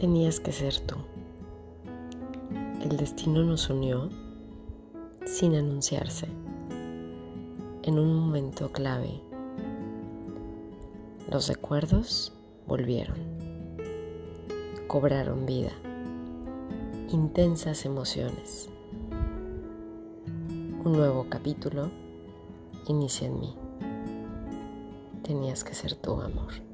Tenías que ser tú. El destino nos unió sin anunciarse en un momento clave. Los recuerdos volvieron, cobraron vida, intensas emociones. Un nuevo capítulo inicia en mí. Tenías que ser tu amor.